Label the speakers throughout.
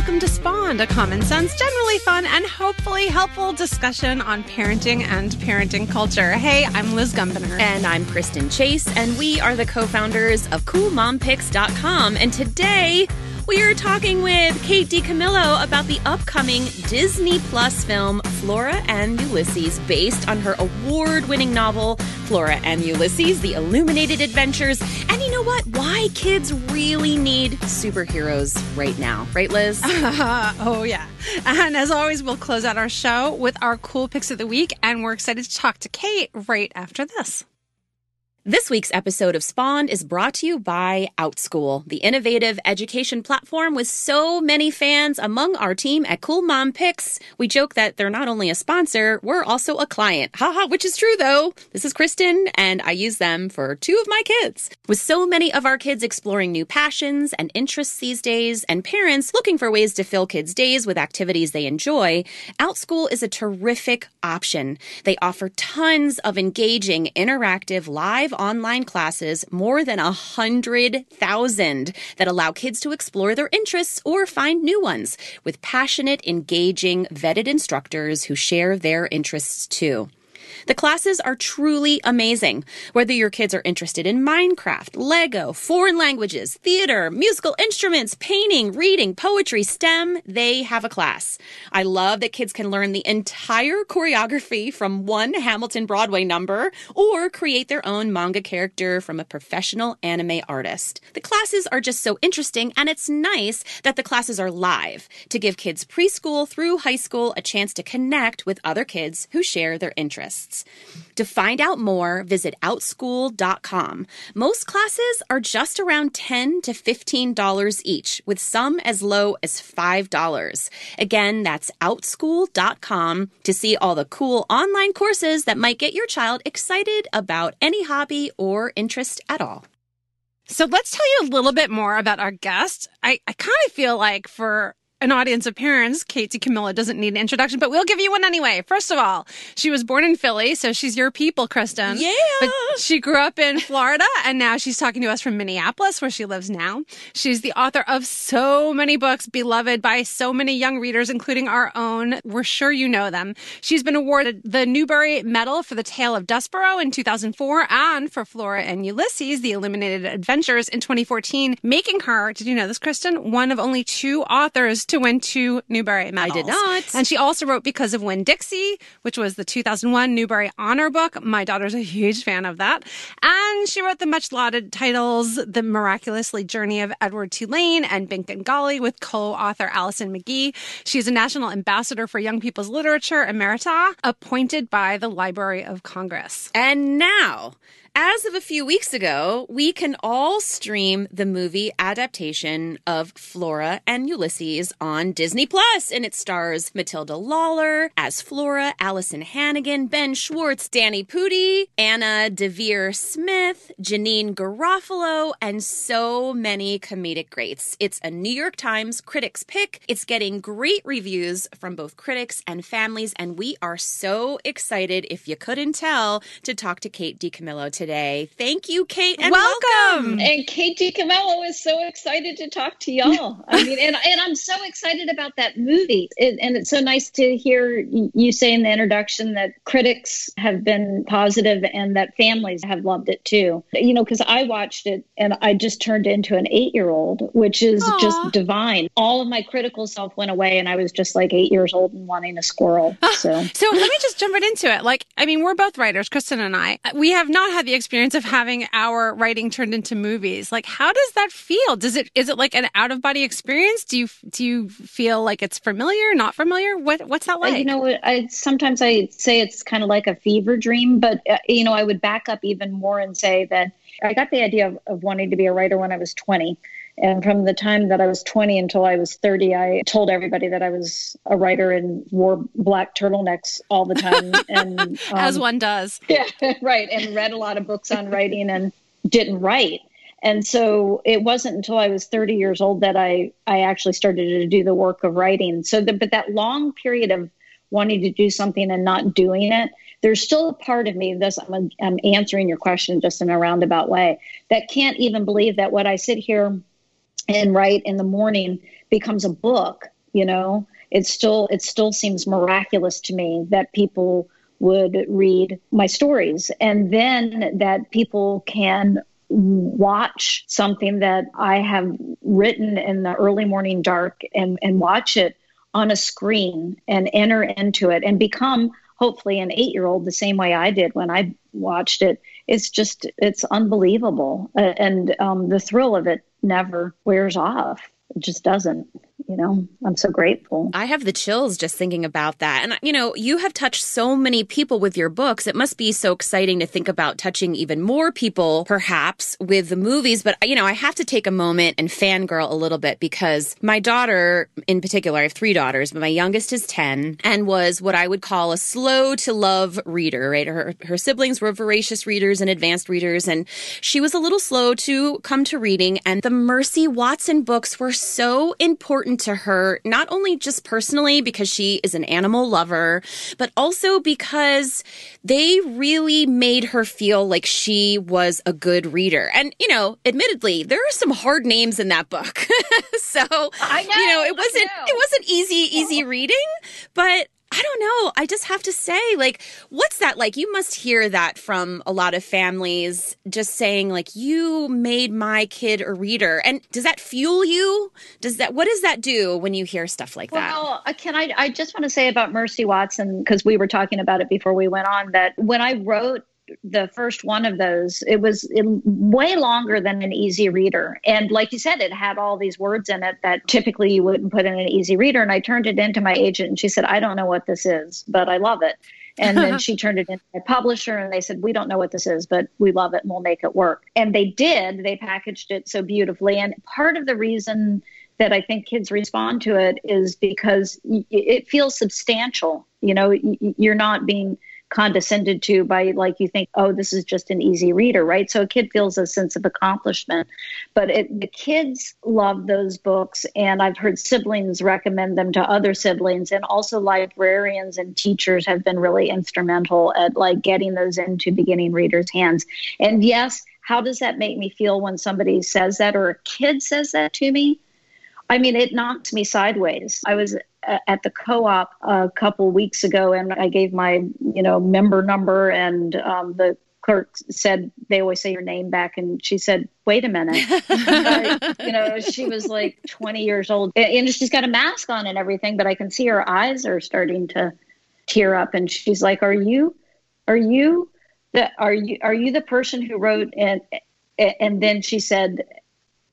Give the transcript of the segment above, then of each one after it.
Speaker 1: welcome to Spawned, a common sense, generally fun, and hopefully helpful discussion on parenting and parenting culture. Hey, I'm Liz Gumbiner.
Speaker 2: And I'm Kristen Chase, and we are the co founders of CoolMomPicks.com. And today, we are talking with Kate DiCamillo about the upcoming Disney Plus film Flora and Ulysses, based on her award winning novel Flora and Ulysses, The Illuminated Adventures. And you know what? Why kids really need superheroes right now, right, Liz?
Speaker 1: oh, yeah. And as always, we'll close out our show with our cool picks of the week. And we're excited to talk to Kate right after this.
Speaker 2: This week's episode of Spawned is brought to you by OutSchool, the innovative education platform with so many fans among our team at Cool Mom Picks. We joke that they're not only a sponsor, we're also a client. Haha, which is true though. This is Kristen, and I use them for two of my kids. With so many of our kids exploring new passions and interests these days, and parents looking for ways to fill kids' days with activities they enjoy, OutSchool is a terrific option. They offer tons of engaging, interactive, live online classes, more than a hundred thousand that allow kids to explore their interests or find new ones with passionate, engaging, vetted instructors who share their interests too. The classes are truly amazing. Whether your kids are interested in Minecraft, Lego, foreign languages, theater, musical instruments, painting, reading, poetry, STEM, they have a class. I love that kids can learn the entire choreography from one Hamilton Broadway number or create their own manga character from a professional anime artist. The classes are just so interesting and it's nice that the classes are live to give kids preschool through high school a chance to connect with other kids who share their interests. To find out more, visit outschool.com. Most classes are just around 10 to $15 each, with some as low as $5. Again, that's outschool.com to see all the cool online courses that might get your child excited about any hobby or interest at all.
Speaker 1: So let's tell you a little bit more about our guest. I, I kind of feel like for an audience of parents, Kate DiCamillo doesn't need an introduction, but we'll give you one anyway. First of all, she was born in Philly, so she's your people, Kristen.
Speaker 2: Yeah.
Speaker 1: But she grew up in Florida, and now she's talking to us from Minneapolis, where she lives now. She's the author of so many books, beloved by so many young readers, including our own. We're sure you know them. She's been awarded the Newbery Medal for The Tale of Despereaux in 2004 and for Flora and Ulysses, The Illuminated Adventures in 2014, making her, did you know this, Kristen, one of only two authors to win two Newbery medals.
Speaker 2: I did not.
Speaker 1: And she also wrote Because of Winn-Dixie, which was the 2001 Newbery Honor Book. My daughter's a huge fan of that. And she wrote the much lauded titles The Miraculously Journey of Edward Tulane and Bink and Gollie with co-author Alison McGhee. She's a national ambassador for young people's literature emerita, appointed by the Library of Congress.
Speaker 2: And now, as of a few weeks ago, we can all stream the movie adaptation of Flora and Ulysses on Disney Plus, and it stars Matilda Lawler as Flora, Alyson Hannigan, Ben Schwartz, Danny Pudi, Anna Deavere Smith, Janeane Garofalo, and so many comedic greats. It's a New York Times critics pick. It's getting great reviews from both critics and families, and we are so excited, if you couldn't tell, to talk to Kate DiCamillo today. Thank you, Kate, and
Speaker 1: welcome.
Speaker 2: welcome.
Speaker 3: And Kate DiCamillo is so excited to talk to y'all. I mean, and, and I'm so excited about that movie. It, and it's so nice to hear you say in the introduction that critics have been positive and that families have loved it too. You know, because I watched it and I just turned into an eight year old, which is
Speaker 1: Aw.
Speaker 3: just divine. All of my critical self went away and I was just like eight years old and wanting a squirrel. Ah, so.
Speaker 1: So let me just jump right into it. Like, I mean, we're both writers, Kristen and I. We have not had the experience of having our writing turned into movies. Like, how does that feel? Does it is it like an out of body experience? Do you do you feel like it's familiar, not familiar? What what's that like?
Speaker 3: You know, I sometimes I say it's kind of like a fever dream, but uh, you know, I would back up even more and say that I got the idea of, of wanting to be a writer when I was 20. And from the time that I was 20 until I was 30, I told everybody that I was a writer and wore black turtlenecks all the time. And
Speaker 1: As
Speaker 3: um,
Speaker 1: one does.
Speaker 3: yeah, right. And read a lot of books on writing and didn't write. And so it wasn't until I was 30 years old that I, I actually started to do the work of writing. So, the, but that long period of wanting to do something and not doing it, there's still a part of me, this I'm, I'm answering your question just in a roundabout way, that can't even believe that what I sit here and write in the morning becomes a book, you know, it still it still seems miraculous to me that people would read my stories and then that people can watch something that I have written in the early morning dark and, and watch it on a screen and enter into it and become hopefully an eight year old the same way I did when I watched it. It's just, it's unbelievable. Uh, and um, the thrill of it never wears off. It just doesn't you know, I'm so grateful.
Speaker 2: I have the chills just thinking about that. And, you know, you have touched so many people with your books. It must be so exciting to think about touching even more people, perhaps, with the movies. But, you know, I have to take a moment and fangirl a little bit because my daughter, in particular, I have three daughters, but my youngest is 10 and was what I would call a slow to love reader, right? Her, her siblings were voracious readers and advanced readers. And she was a little slow to come to reading. And the Mercy Watson books were so important to her, not only just personally because she is an animal lover, but also because they really made her feel like she was a good reader. And, you know, admittedly, there are some hard names in that book. so,
Speaker 3: I know,
Speaker 2: you know, it wasn't,
Speaker 3: know.
Speaker 2: it wasn't easy, easy reading, but I don't know. I just have to say, like, what's that like? You must hear that from a lot of families just saying, like, you made my kid a reader. And does that fuel you? Does that, what does that do when you hear stuff like that?
Speaker 3: Well, uh, can I, I just want to say about Mercy Watson, because we were talking about it before we went on, that when I wrote the first one of those, it was way longer than an easy reader. And like you said, it had all these words in it that typically you wouldn't put in an easy reader. And I turned it into my agent and she said, I don't know what this is, but I love it. And then she turned it into a publisher and they said, We don't know what this is, but we love it and we'll make it work. And they did. They packaged it so beautifully. And part of the reason that I think kids respond to it is because it feels substantial. You know, you're not being condescended to by like you think oh this is just an easy reader right? So a kid feels a sense of accomplishment. But it, the kids love those books and i've heard siblings recommend them to other siblings and also librarians and teachers have been really instrumental at like getting those into beginning readers hands. And yes how does that make me feel when somebody says that or a kid says that to me I mean, it knocked me sideways. I was at the co-op a couple weeks ago, and I gave my you know member number, and um, the clerk said they always say your name back, and she said, "Wait a minute," I, you know, she was like 20 years old, and she's got a mask on and everything, but I can see her eyes are starting to tear up, and she's like, "Are you, are you?" The, are you are you the person who wrote and and then she said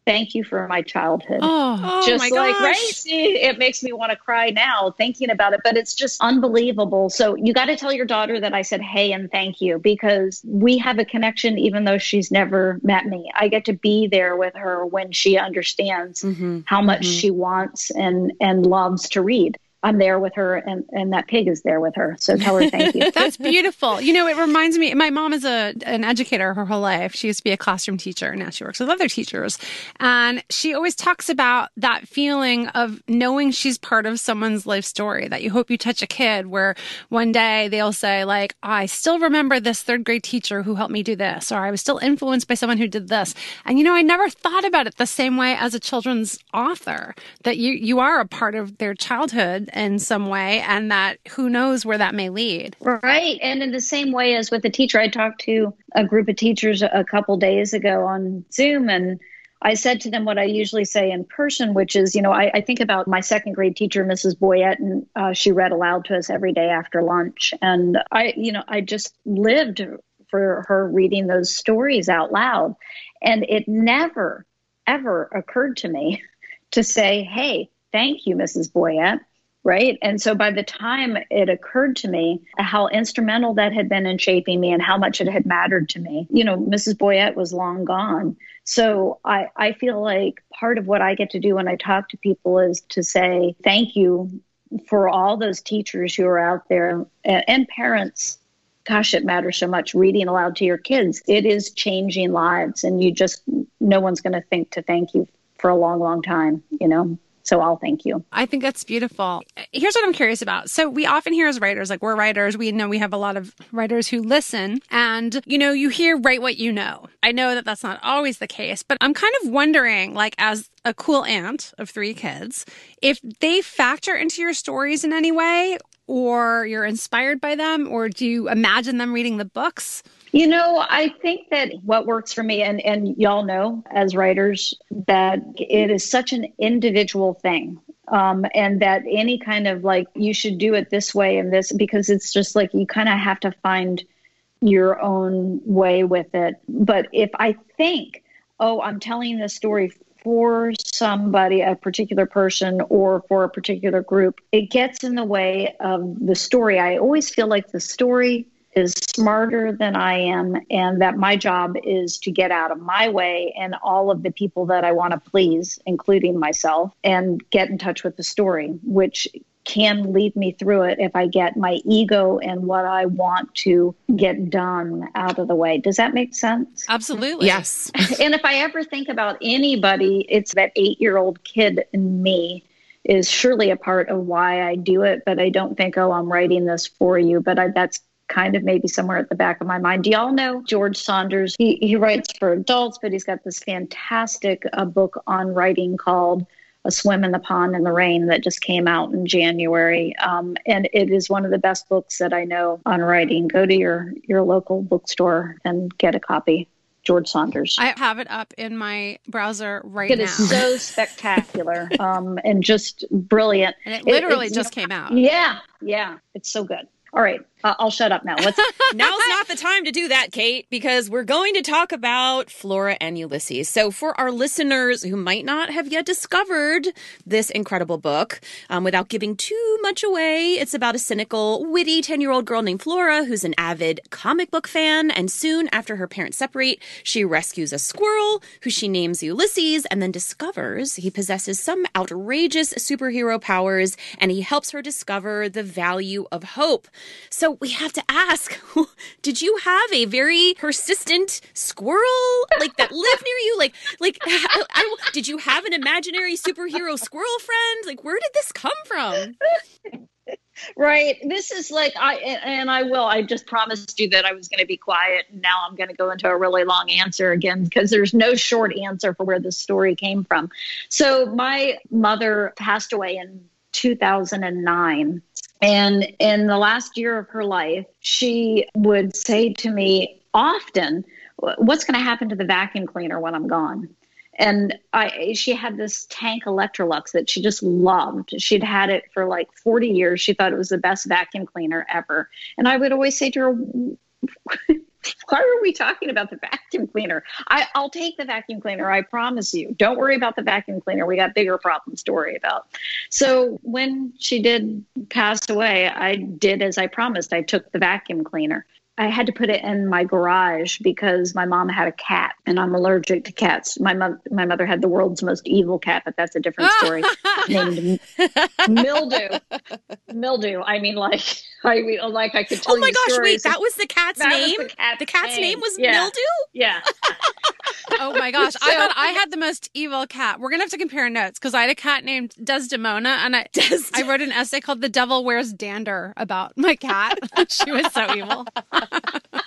Speaker 3: thank you for my childhood.
Speaker 1: Oh,
Speaker 3: just
Speaker 1: oh
Speaker 3: like
Speaker 1: gosh.
Speaker 3: right, see, it makes me want to cry now thinking about it, but it's just unbelievable. So you got to tell your daughter that I said hey and thank you because we have a connection even though she's never met me. I get to be there with her when she understands mm-hmm. how much mm-hmm. she wants and and loves to read. I'm there with her and, and that pig is there with her. So tell her thank you.
Speaker 1: That's beautiful. You know, it reminds me, my mom is a, an educator her whole life. She used to be a classroom teacher. And now she works with other teachers. And she always talks about that feeling of knowing she's part of someone's life story that you hope you touch a kid where one day they'll say like, I still remember this third grade teacher who helped me do this, or I was still influenced by someone who did this. And you know, I never thought about it the same way as a children's author that you, you are a part of their childhood in some way and that who knows where that may lead
Speaker 3: right and in the same way as with the teacher i talked to a group of teachers a couple days ago on zoom and I said to them what I usually say in person, which is, you know, I, I think about my second grade teacher, Mrs. Boyette, and uh, she read aloud to us every day after lunch. And I, you know, I just lived for her reading those stories out loud. And it never, ever occurred to me to say, hey, thank you, Mrs. Boyette right? And so by the time it occurred to me how instrumental that had been in shaping me and how much it had mattered to me, you know, Mrs. Boyette was long gone. So I, I feel like part of what I get to do when I talk to people is to say thank you for all those teachers who are out there and, and parents gosh, it matters so much reading aloud to your kids. It is changing lives, and you just, no one's going to think to thank you for a long, long time, you know? So I'll thank you.
Speaker 1: I think that's beautiful. Here's what I'm curious about. So we often hear as writers, like we're writers, we know we have a lot of writers who listen and, you know, you hear write what you know. I know that that's not always the case, but I'm kind of wondering, like, as a cool aunt of three kids, if they factor into your stories in any way or you're inspired by them or do you imagine them reading the books?
Speaker 3: You know, I think that what works for me, and, and y'all know as writers, that it is such an individual thing. Um, and that any kind of like, you should do it this way and this, because it's just like you kind of have to find your own way with it. But if I think, oh, I'm telling this story for somebody, a particular person, or for a particular group, it gets in the way of the story. I always feel like the story is smarter than I am, and that my job is to get out of my way and all of the people that I want to please, including myself, and get in touch with the story, which can lead me through it if I get my ego and what I want to get done out of the way. Does that make sense?
Speaker 1: Absolutely.
Speaker 2: Yes.
Speaker 3: and if I ever think about anybody, it's that eight year old kid in me is surely a part of why I do it, but I don't think, oh, I'm writing this for you. But I, that's kind of maybe somewhere at the back of my mind. Do y'all know George Saunders? He, he writes for adults, but he's got this fantastic uh, book on writing called A Swim in the Pond in the Rain that just came out in January. Um, and it is one of the best books that I know on writing. Go to your, your local bookstore and get a copy. George Saunders.
Speaker 1: I have it up in my browser right
Speaker 3: it
Speaker 1: now.
Speaker 3: It is so spectacular um, and just brilliant.
Speaker 1: And it literally it, just came out.
Speaker 3: Yeah, yeah. It's so good. All right, uh, I'll shut up now. What's
Speaker 2: Now's not the time to do that, Kate, because we're going to talk about Flora and Ulysses. So, for our listeners who might not have yet discovered this incredible book, um, without giving too much away, it's about a cynical, witty 10 year old girl named Flora who's an avid comic book fan. And soon after her parents separate, she rescues a squirrel who she names Ulysses and then discovers he possesses some outrageous superhero powers and he helps her discover the value of hope. So, we have to ask did you have a very persistent squirrel like that lived near you? Like like I, I, did you have an imaginary superhero squirrel friend? Like where did this come from?
Speaker 3: Right. This is like i and i will i just promised you that i was going to be quiet now i'm going to go into a really long answer again because there's no short answer for where this story came from. So my mother passed away in 2009 and in the last year of her life, she would say to me often, What's going to happen to the vacuum cleaner when I'm gone? And I, she had this tank Electrolux that she just loved. She'd had it for like 40 years. She thought it was the best vacuum cleaner ever. And I would always say to her, why are we talking about the vacuum cleaner? I, I'll take the vacuum cleaner. I promise you. Don't worry about the vacuum cleaner. We got bigger problems to worry about. So when she did pass away, I did as I promised. I took the vacuum cleaner. I had to put it in my garage because my mom had a cat and I'm allergic to cats. My mother my mother had the world's most evil cat, but that's a different story. named Mildew. Mildew. I mean like I mean like I could tell you.
Speaker 2: Oh my gosh,
Speaker 3: stories.
Speaker 2: wait, that was the cat's
Speaker 3: that
Speaker 2: name?
Speaker 3: The cat's,
Speaker 2: the cat's name,
Speaker 3: name
Speaker 2: was
Speaker 3: yeah.
Speaker 2: Mildew?
Speaker 3: Yeah.
Speaker 1: oh my gosh. I thought I had the most evil cat. We're going to have to compare notes because I had a cat named Desdemona and I, I wrote an essay called The Devil Wears Dander about my cat. she was so evil.
Speaker 2: Oh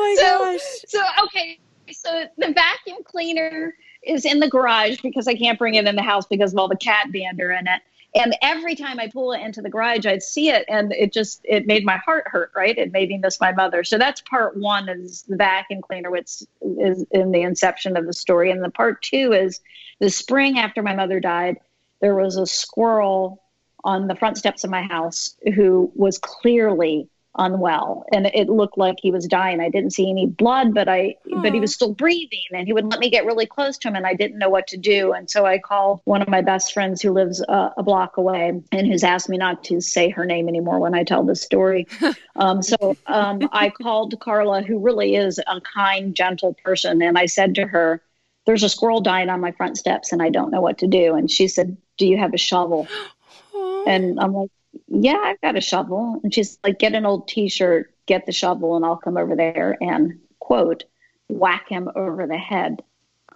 Speaker 2: my
Speaker 3: so,
Speaker 2: gosh.
Speaker 3: So, okay. So the vacuum cleaner is in the garage because I can't bring it in the house because of all the cat dander in it. And every time I pull it into the garage, I'd see it, and it just it made my heart hurt. Right? It made me miss my mother. So that's part one is the vacuum cleaner, which is in the inception of the story. And the part two is the spring after my mother died. There was a squirrel on the front steps of my house who was clearly unwell and it looked like he was dying. I didn't see any blood but i Aww. but he was still breathing and he would let me get really close to him and i didn't know what to do and so i called one of my best friends who lives uh, a block away and who's asked me not to say her name anymore when i tell this story. Um, so um, i called carla who really is a kind gentle person and i said to her there's a squirrel dying on my front steps and i don't know what to do and she said do you have a shovel? And i'm like yeah, I've got a shovel. And she's like, get an old t shirt, get the shovel, and I'll come over there and quote, whack him over the head.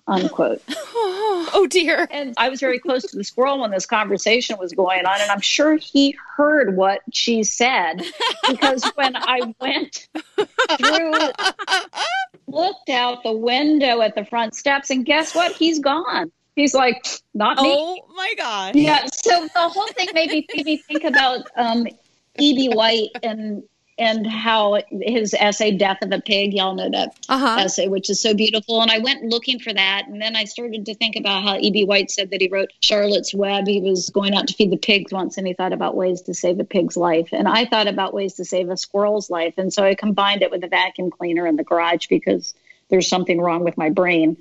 Speaker 3: unquote.
Speaker 2: oh dear.
Speaker 3: And I was very close to the squirrel when this conversation was going on, and I'm sure he heard what she said because when I went through, looked out the window at the front steps, and guess what? He's gone. He's like, not me.
Speaker 2: Oh my gosh.
Speaker 3: Yeah. So the whole thing made me, made me think about um, E.B. White and and how his essay "Death of a Pig," y'all know that
Speaker 1: Uh-huh.
Speaker 3: essay, which is so beautiful. And I went looking for that, and then I started to think about how E.B. White said that he wrote Charlotte's Web. He was going out to feed the pigs once, and he thought about ways to save a pig's life. And I thought about ways to save a squirrel's life, and so I combined it with a vacuum cleaner in the garage because there's something wrong with my brain.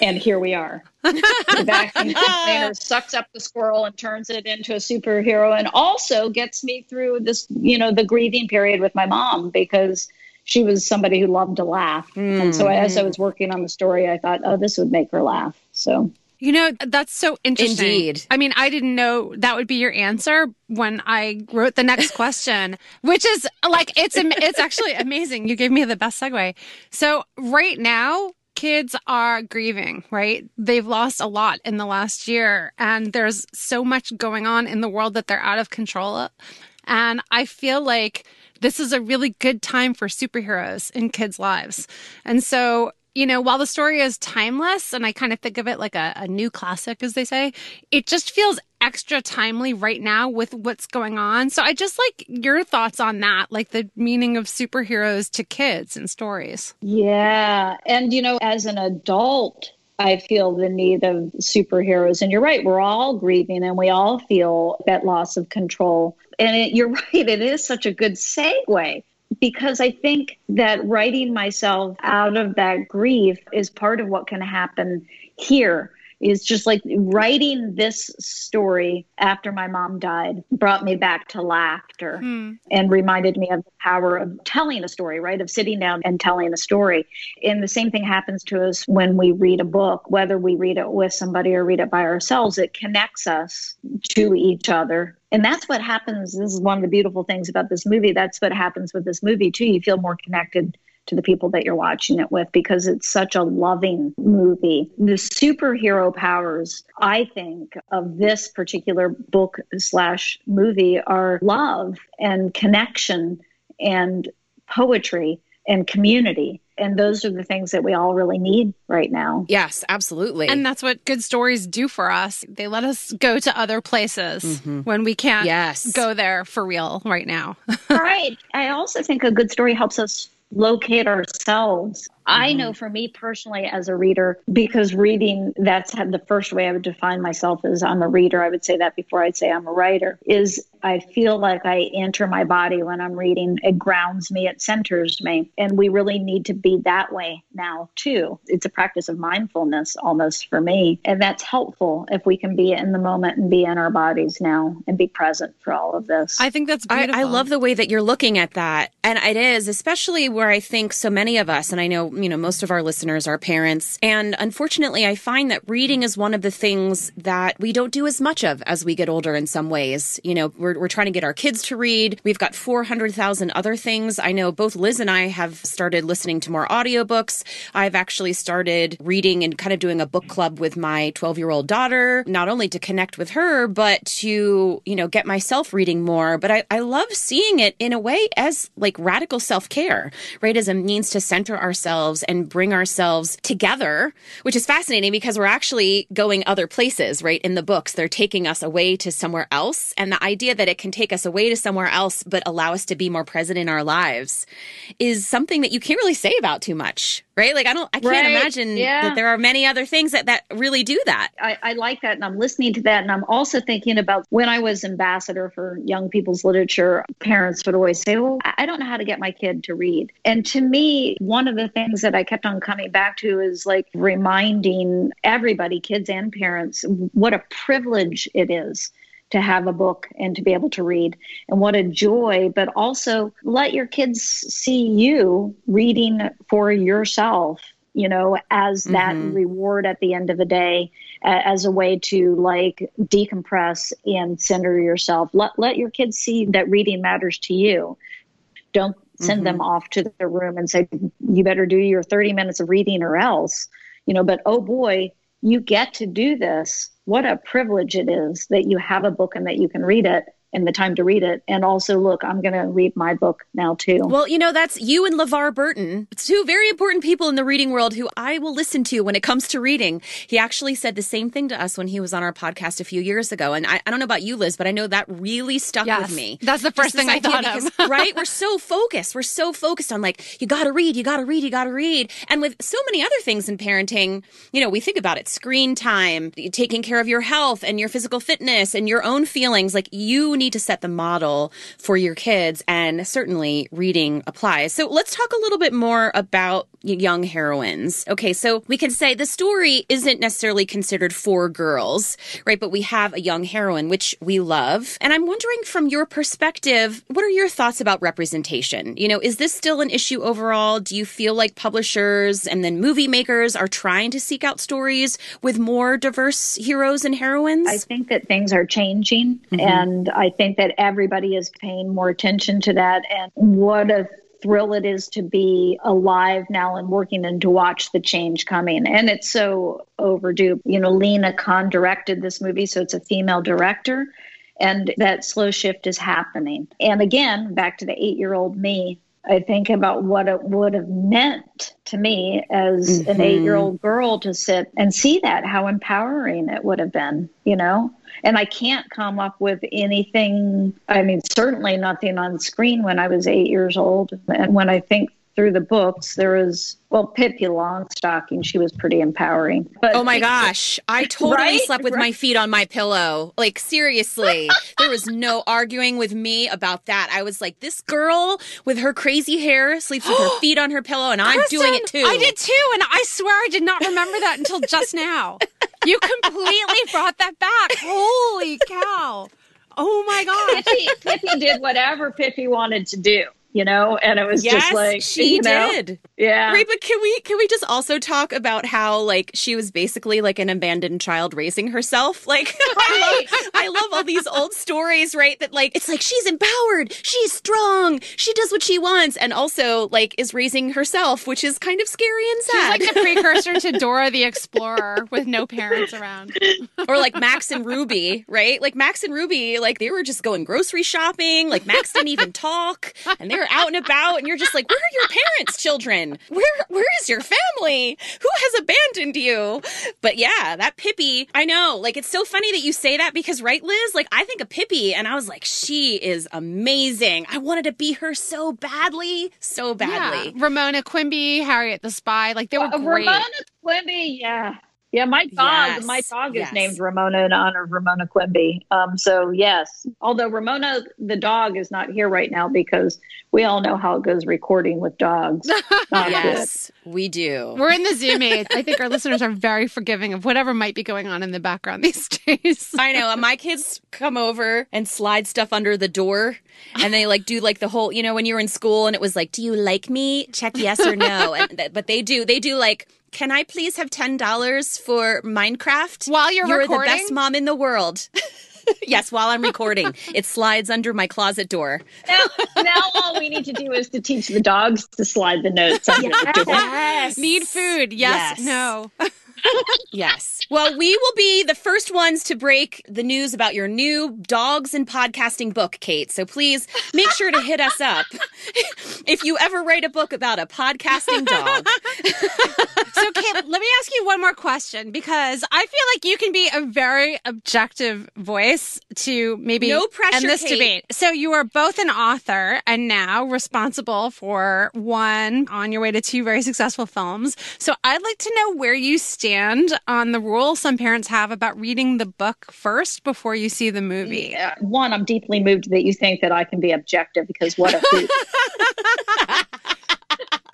Speaker 3: And here we are. the vacuum cleaner sucks up the squirrel and turns it into a superhero and also gets me through this you know the grieving period with my mom because she was somebody who loved to laugh and so mm-hmm. as i was working on the story i thought oh this would make her laugh so
Speaker 1: You know, that's so interesting.
Speaker 2: Indeed.
Speaker 1: I mean, I didn't know that would be your answer when I wrote the next question, which is like it's am- it's actually amazing. You gave me the best segue. So, right now, kids are grieving, right? They've lost a lot in the last year and there's so much going on in the world that they're out of control. And I feel like this is a really good time for superheroes in kids' lives. And so, you know, while the story is timeless and I kind of think of it like a, a new classic, as they say, it just feels extra timely right now with what's going on. So I just like your thoughts on that, like the meaning of superheroes to kids and stories.
Speaker 3: yeah and you know as an adult I feel the need of superheroes. And you're right, we're all grieving and we all feel that loss of control. And it, you're right, it is such a good segue because I think that writing myself out of that grief is part of what can happen here. Is just like writing this story after my mom died brought me back to laughter hmm. and reminded me of the power of telling a story, right? Of sitting down and telling a story. And the same thing happens to us when we read a book, whether we read it with somebody or read it by ourselves, it connects us to each other. And that's what happens. This is one of the beautiful things about this movie. That's what happens with this movie, too. You feel more connected to the people that you're watching it with because it's such a loving movie. The superhero powers, I think, of this particular book slash movie are love and connection and poetry and community. And those are the things that we all really need right now.
Speaker 2: Yes, absolutely.
Speaker 1: And that's what good stories do for us. They let us go to other places mm-hmm. when we can't
Speaker 2: Yes.
Speaker 1: go there for real right now.
Speaker 3: right. I also think a good story helps us locate ourselves. I know mm-hmm. for me personally as a reader, because reading, that's had the first way I would define myself as I'm a reader. I would say that before I'd say I'm a writer, is I feel like I enter my body when I'm reading. It grounds me, it centers me. And we really need to be that way now, too. It's a practice of mindfulness almost for me. And that's helpful if we can be in the moment and be in our bodies now and be present for all of this.
Speaker 1: I think that's
Speaker 2: I,
Speaker 1: beautiful.
Speaker 2: I love the way that you're looking at that. And it is, especially where I think so many of us, and I know, you know, most of our listeners are parents. And unfortunately, I find that reading is one of the things that we don't do as much of as we get older in some ways. You know, we're, we're trying to get our kids to read. We've got 400,000 other things. I know both Liz and I have started listening to more audiobooks. I've actually started reading and kind of doing a book club with my 12 year old daughter, not only to connect with her, but to, you know, get myself reading more. But I, I love seeing it in a way as like radical self care, right? As a means to center ourselves and bring ourselves together, which is fascinating because we're actually going other places, right? In the books, they're taking us away to somewhere else. And the idea that it can take us away to somewhere else, but allow us to be more present in our lives is something that you can't really say about too much, right? Like, I don't, I can't
Speaker 3: Right.
Speaker 2: imagine
Speaker 3: Yeah.
Speaker 2: that there are many other things that, that really do that.
Speaker 3: I, I like that. And I'm listening to that. And I'm also thinking about when I was ambassador for young people's literature, parents would always say, Well, I I don't know how to get my kid to read. And to me, one of the things that I kept on coming back to is like reminding everybody, kids and parents, what a privilege it is to have a book and to be able to read and what a joy but also let your kids see you reading for yourself you know as that
Speaker 2: Mhm.
Speaker 3: reward at the end of the day a- as a way to like decompress and center yourself let let your kids see that reading matters to you don't send them off to their room and say you better do your 30 minutes of reading or else you know, but oh boy, you get to do this. What a privilege it is that you have a book and that you can read it and the time to read it. And also, look, I'm going to read my book now too.
Speaker 2: Well, you know, that's you and LeVar Burton, two very important people in the reading world who I will listen to when it comes to reading. He actually said the same thing to us when he was on our podcast a few years ago. And I, I don't know about you, Liz, but I know that really stuck
Speaker 1: yes,
Speaker 2: with me.
Speaker 1: That's the first thing I thought because,
Speaker 2: of. right? We're so focused. We're so focused on like, you got to read, you got to read, you got to read. And with so many other things in parenting, you know, we think about it screen time, taking care of your health and your physical fitness and your own feelings. Like, you need to set the model model for your kids. And certainly reading applies. So let's talk a little bit more about young heroines. Okay, so we can say the story isn't necessarily considered for girls, right? But we have a young heroine, which we love. And I'm wondering from your perspective, what are your thoughts about representation? You know, is this still an issue overall? Do you feel like publishers and then movie makers are trying to seek out stories with more diverse heroes and heroines?
Speaker 3: I think that things are changing. Mm-hmm. And I think that everybody is paying more attention to that. And what a thrill it is to be alive now and working and to watch the change coming. And it's so overdue. You know, Lena Khan directed this movie, so it's a female director. And that slow shift is happening. And again, back to the eight year old me, I think about what it would have meant to me as mm-hmm. an eight year old girl to sit and see that, how empowering it would have been, you know? And I can't come up with anything, I mean, certainly nothing on screen when I was eight years old. And when I think through the books, there was well, Pippi Longstocking, she was pretty empowering.
Speaker 2: But oh my gosh, I totally right? slept with right. my feet on my pillow. Like seriously, there was no arguing with me about that. I was like, this girl with her crazy hair sleeps with her feet on her pillow, and I'm doing it too.
Speaker 1: I did too, and I swear I did not remember that until just now. You completely brought that back. Holy cow! Oh my gosh.
Speaker 3: Pippi, Pippi did whatever Pippi wanted to do you know? And it was
Speaker 2: yes,
Speaker 3: just like
Speaker 2: she
Speaker 3: you know,
Speaker 2: did.
Speaker 3: Yeah.
Speaker 2: Right but can we can we just also talk about how like she was basically like an abandoned child raising herself? Like I, love, I love all these old stories right that like it's like she's empowered she's strong she does what she wants and also like is raising herself which is kind of scary and sad
Speaker 1: she's like the precursor to dora the explorer with no parents around.
Speaker 2: Or like max and ruby right? Like max and ruby like they were just going grocery shopping like max didn't even talk and they are out and about and you're just like, where are your parents, children? Where where is your family? Who has abandoned you? But yeah, that Pippi, I know. Like it's so funny that you say that because right, Liz, like I think of Pippi and I was like, she is amazing. I wanted to be her so badly, so badly.
Speaker 1: Yeah. Ramona Quimby, Harriet the Spy, like they were uh, great.
Speaker 3: Ramona Quimby, yeah. Yeah, my dog, yes. my dog is yes. named Ramona in honor of Ramona Quimby. Um, so yes, although Ramona the dog is not here right now because we all know how it goes recording with dogs.
Speaker 2: yes. We do.
Speaker 1: We're in the Zoom age. I think our listeners are very forgiving of whatever might be going on in the background these days.
Speaker 2: I know. My kids come over and slide stuff under the door, and they like do like the whole, you know, when you were in school and it was like, "Do you like me?" Check yes or no. And, but they do. They do like can I please have $10 for Minecraft?
Speaker 1: While you're,
Speaker 2: you're
Speaker 1: recording?
Speaker 2: the best mom in the world. yes, while I'm recording. it slides under my closet door.
Speaker 3: Now, now all we need to do is to teach the dogs to slide the notes under yes. the door.
Speaker 1: Yes. Need food. Yes. yes. No.
Speaker 2: yes. Well, we will be the first ones to break the news about your new dogs and podcasting book, Kate. So please make sure to hit us up if you ever write a book about a podcasting dog.
Speaker 1: so, Kate, let me ask you one more question because I feel like you can be a very objective voice to maybe
Speaker 2: no pressure,
Speaker 1: end this
Speaker 2: Kate.
Speaker 1: debate. So, you are both an author and now responsible for one on your way to two very successful films. So, I'd like to know where you stand on the rule some parents have about reading the book first before you see the movie.
Speaker 3: Yeah. One, I'm deeply moved that you think that I can be objective because what a hoot.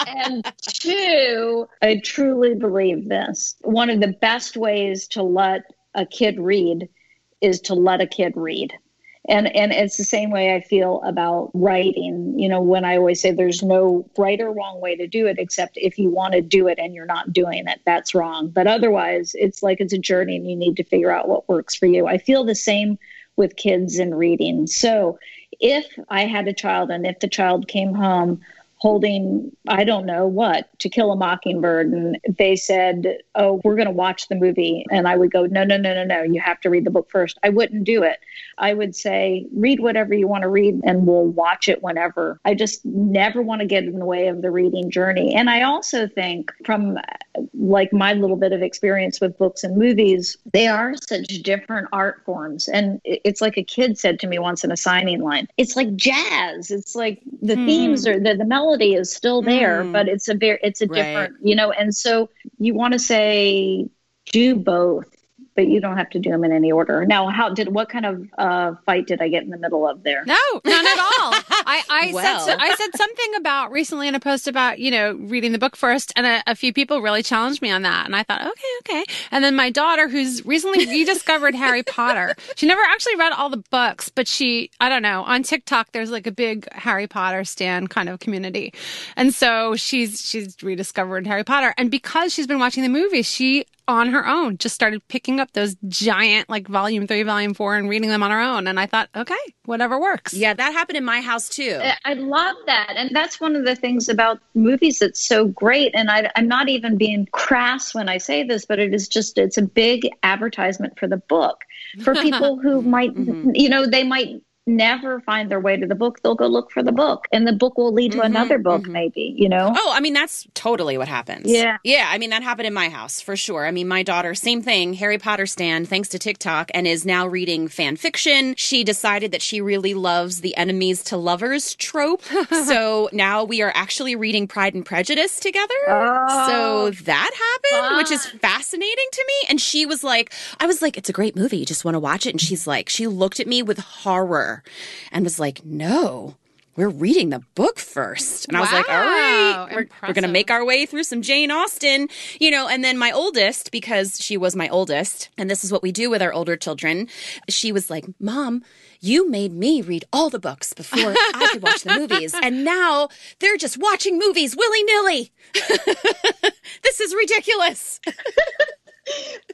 Speaker 3: and two, I truly believe this. One of the best ways to let a kid read is to let a kid read and and it's the same way i feel about writing. You know when i always say there's no right or wrong way to do it except if you want to do it and you're not doing it that's wrong. But otherwise it's like it's a journey and you need to figure out what works for you. I feel the same with kids and reading. So if i had a child and if the child came home holding I don't know what to kill a mockingbird and they said, "Oh, we're going to watch the movie." And I would go, "No, no, no, no, no. You have to read the book first. I wouldn't do it. I would say, "Read whatever you want to read and we'll watch it whenever." I just never want to get in the way of the reading journey. And I also think from like my little bit of experience with books and movies, they are such different art forms. And it's like a kid said to me once in a signing line. It's like jazz. It's like the hmm. themes are the, the melody is still there, hmm. but it's a very it's a different, right. you know, and so you want to say do both but you don't have to do them in any order. Now, how did what kind of uh, fight did I get in the middle of there?
Speaker 1: No, none at all. I, I well. said I said something about recently in a post about you know reading the book first, and a, a, few people really challenged me on that, and I thought, okay, okay. And then my daughter, who's recently rediscovered Harry Potter, she never actually read all the books, but she, I don't know, on TikTok there's like a big Harry Potter stan kind of community, and so she's she's rediscovered Harry Potter, and because she's been watching the movies, she on her own just started picking up those giant like volume three volume four and reading them on her own. And i thought okay whatever works.
Speaker 2: Yeah that happened in my house too.
Speaker 3: I love that. And that's one of the things about movies that's so great. And I, i'm not even being crass when i say this but it is just it's a big advertisement for the book. For people who might mm-hmm. you know they might never find their way to the book, they'll go look for the book and the book will lead to mm-hmm, another book, mm-hmm. maybe, you know?
Speaker 2: Oh, I mean, that's totally what happens.
Speaker 3: Yeah.
Speaker 2: Yeah. I mean, that happened in my house for sure. I mean, my daughter, same thing, Harry Potter stand, thanks to TikTok, and is now reading fan fiction. She decided that she really loves the enemies to lovers trope. so now we are actually reading Pride and Prejudice together. Oh, so that which is fascinating to me. And she was like, I was like, it's a great movie. You just want to watch it. And she's like, she looked at me with horror and was like, no, we're reading the book first. And I was like, all right, we're, we're going to make our way through some Jane Austen, you know. And then my oldest, because she was my oldest, and this is what we do with our older children, she was like, Mom, you made me read all the books before I could watch the movies. And now they're just watching movies willy nilly. this is ridiculous.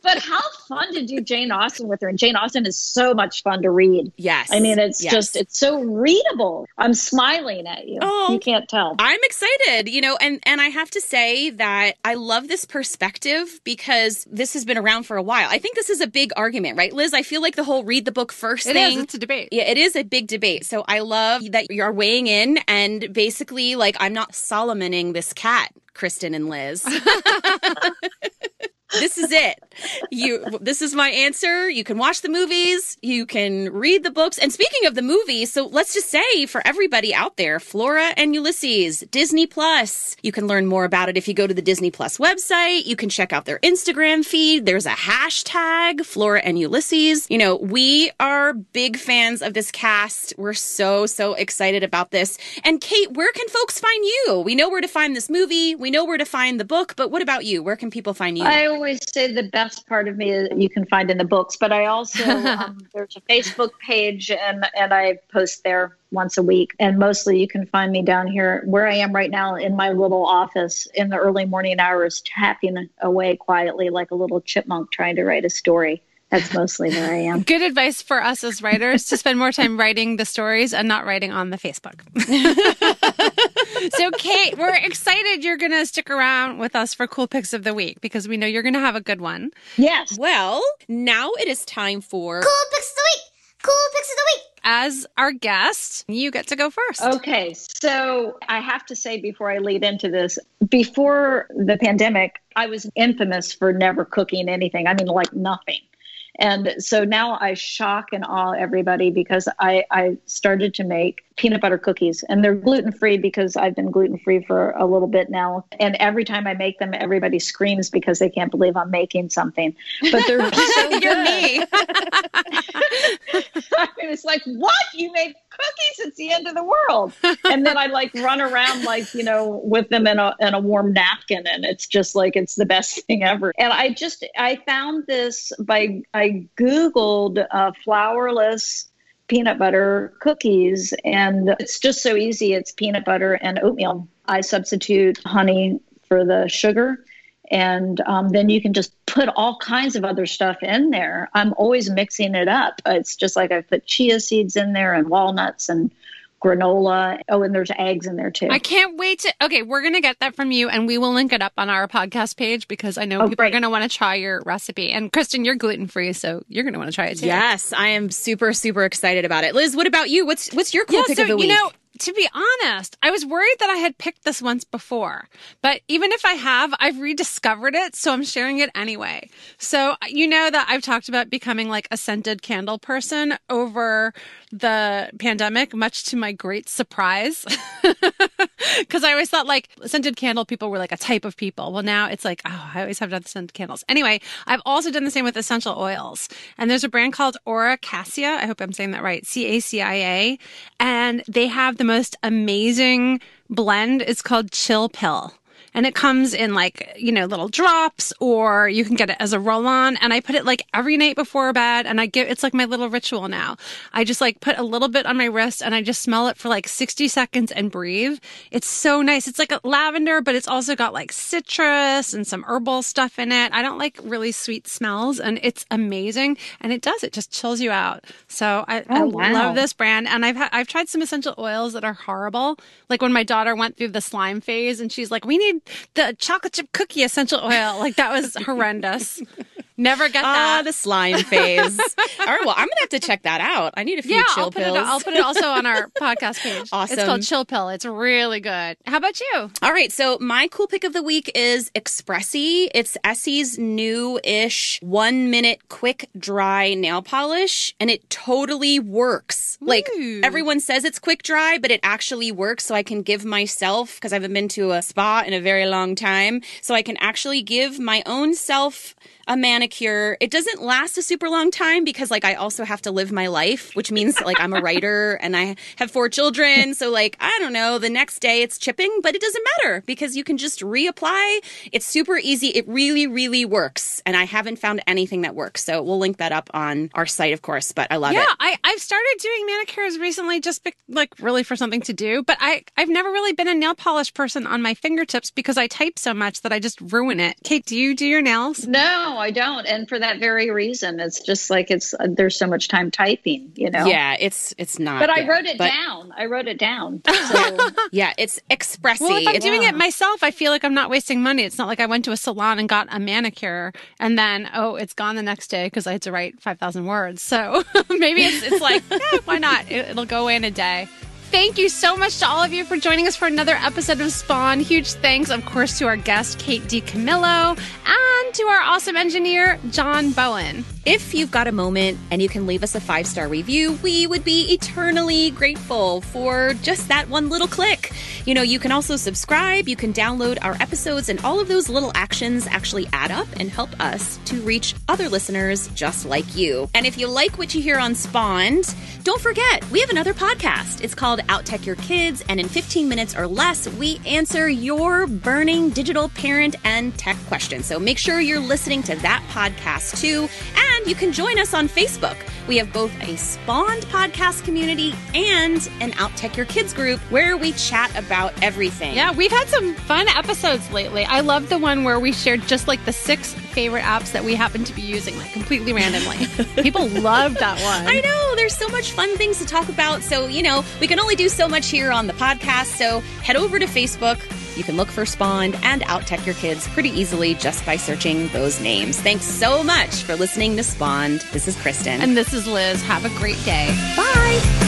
Speaker 3: but how fun to do Jane Austen with her. And Jane Austen is so much fun to read.
Speaker 2: Yes.
Speaker 3: I mean, it's yes. just, it's so readable. I'm smiling at you. Oh, you can't tell.
Speaker 2: I'm excited, you know, and, and I have to say that I love this perspective because this has been around for a while. I think this is a big argument, right? Liz, I feel like the whole read the book first
Speaker 1: it
Speaker 2: thing.
Speaker 1: Is, it's a debate.
Speaker 2: Yeah, it is a big debate. So I love that you're weighing in and basically like I'm not Solomoning this cat, Kristen and Liz. this is it. You this is my answer. You can watch the movies, you can read the books. And speaking of the movies, so let's just say for everybody out there, Flora and Ulysses, Disney Plus. You can learn more about it if you go to the Disney Plus website. You can check out their Instagram feed. There's a hashtag Flora and Ulysses. You know, we are big fans of this cast. We're so so excited about this. And Kate, where can folks find you? We know where to find this movie. We know where to find the book, but what about you? Where can people find you?
Speaker 3: I always say the best part of me you can find in the books, but I also um, there's a Facebook page and and I post there once a week, and mostly you can find me down here where I am right now in my little office in the early morning hours, tapping away quietly like a little chipmunk trying to write a story that's mostly where I am.
Speaker 1: Good advice for us as writers to spend more time writing the stories and not writing on the Facebook. so, Kate, we're excited you're going to stick around with us for Cool Picks of the Week because we know you're going to have a good one.
Speaker 3: Yes.
Speaker 2: Well, now it is time for
Speaker 4: Cool Picks of the Week. Cool Picks of the Week.
Speaker 1: As our guest, you get to go first.
Speaker 3: Okay. So, I have to say before I lead into this, before the pandemic, I was infamous for never cooking anything. I mean, like nothing. And so now I shock and awe everybody because I, I started to make peanut butter cookies and they're gluten free because I've been gluten free for a little bit now. And every time I make them, everybody screams because they can't believe I'm making something. But they're so.
Speaker 1: You're me.
Speaker 3: I mean, it's like, what? You made cookies? It's the end of the world. And then I like run around like, you know, with them in a, in a warm napkin. And it's just like, it's the best thing ever. And I just, I found this by, I Googled uh, flourless peanut butter cookies. And it's just so easy. It's peanut butter and oatmeal. I substitute honey for the sugar. And um, then you can just put all kinds of other stuff in there. I'm always mixing it up. It's just like I put chia seeds in there and walnuts and granola. Oh, and there's eggs in there too.
Speaker 1: I can't wait to. Okay, we're going to get that from you and we will link it up on our podcast page because I know
Speaker 3: Oh,
Speaker 1: people
Speaker 3: great.
Speaker 1: are going to want to try your recipe. And Kristen, you're gluten free, so you're going to want to try it too.
Speaker 2: Yes, I am super super excited about it. Liz, what about you? What's what's your cool
Speaker 1: Yeah,
Speaker 2: pick
Speaker 1: so
Speaker 2: of the week?
Speaker 1: you know, to be honest, I was worried that I had picked this once before, but even if I have, I've rediscovered it, so I'm sharing it anyway. So you know that I've talked about becoming like a scented candle person over the pandemic, much to my great surprise. Because I always thought like scented candle people were like a type of people. Well, now it's like, oh, I always have done the scented candles. Anyway, I've also done the same with essential oils. And there's a brand called Aura Cacia. I hope I'm saying that right. C A C I A. And they have the most amazing blend. It's called Chill Pill. And it comes in like, you know, little drops or you can get it as a roll on. And I put it like every night before bed and I give, it's like my little ritual now. I just like put a little bit on my wrist and I just smell it for like 60 seconds and breathe. It's so nice. It's like a lavender, but it's also got like citrus and some herbal stuff in it. I don't like really sweet smells and it's amazing. And it does, it just chills you out. So I, I
Speaker 3: Oh, wow.
Speaker 1: love this brand. And I've, ha- I've tried some essential oils that are horrible. Like when my daughter went through the slime phase and she's like, we need the chocolate chip cookie essential oil. Like that was horrendous. Never get
Speaker 2: Ah,
Speaker 1: that.
Speaker 2: the slime phase. All right, well, I'm gonna have to check that out. I need a few
Speaker 1: yeah,
Speaker 2: chill
Speaker 1: I'll put
Speaker 2: pills.
Speaker 1: it. I'll put it also on our podcast page. It's
Speaker 2: Awesome.
Speaker 1: called Chill Pill. It's really good. How about you?
Speaker 2: All right, so my cool pick of the week is Expressie. It's Essie's new-ish one-minute quick dry nail polish, and it totally works. Like everyone says it's quick dry, but it actually works. So I can give myself because I haven't been to a spa in a very long time, so I can actually give my own self a manicure. It doesn't last a super long time because like I also have to live my life, which means like I'm a writer and I have four children. So like, I don't know, the next day it's chipping, but it doesn't matter because you can just reapply. It's super easy. It really, really works. And I haven't found anything that works. So we'll link that up on our site, of course, but I love
Speaker 1: yeah,
Speaker 2: it.
Speaker 1: I I've started doing manicures recently, just be, like really for something to do. But I I've never really been a nail polish person on my fingertips because I type so much that I just ruin it. Kate, do you do your nails?
Speaker 3: no, I don't. And for that very reason, it's just like it's uh, there's so much time typing, you know.
Speaker 2: Yeah, it's it's not.
Speaker 3: But I wrote it
Speaker 2: but
Speaker 3: down. I wrote it down. So
Speaker 2: Yeah, it's Expressie.
Speaker 1: Well, if I'm
Speaker 2: It's-
Speaker 1: doing it myself, I feel like I'm not wasting money. It's not like I went to a salon and got a manicure and then, oh, it's gone the next day because I had to write 5,000 words. So maybe it's, it's like, eh, why not? It, it'll go away in a day. Thank you so much to all of you for joining us for another episode of Spawn. Huge thanks, of course, to our guest, Kate DiCamillo, and to our awesome engineer, John Bowen.
Speaker 2: If you've got a moment and you can leave us a five star review, we would be eternally grateful for just that one little click. You know, you can also subscribe, you can download our episodes, and all of those little actions actually add up and help us to reach other listeners just like you. And if you like what you hear on Spawned, don't forget, we have another podcast. It's called Out Tech Your Kids, and in 15 minutes or less, we answer your burning digital parent and tech questions. So make sure you're listening to that podcast too. And you can join us on Facebook. We have both a Spawned podcast community and an Out Tech Your Kids group where we chat about everything.
Speaker 1: Yeah, we've had some fun episodes lately. I love the one where we shared just like the six favorite apps that we happen to be using, like completely randomly. People loved that one.
Speaker 2: I know there's so much fun things to talk about. So, you know, we can only do so much here on the podcast. So, head over to Facebook. You can look for Spawned and Out Tech Your Kids pretty easily just by searching those names. Thanks so much for listening to Spawned. This is Kristen.
Speaker 1: And this is Liz. Have a great day.
Speaker 2: bye.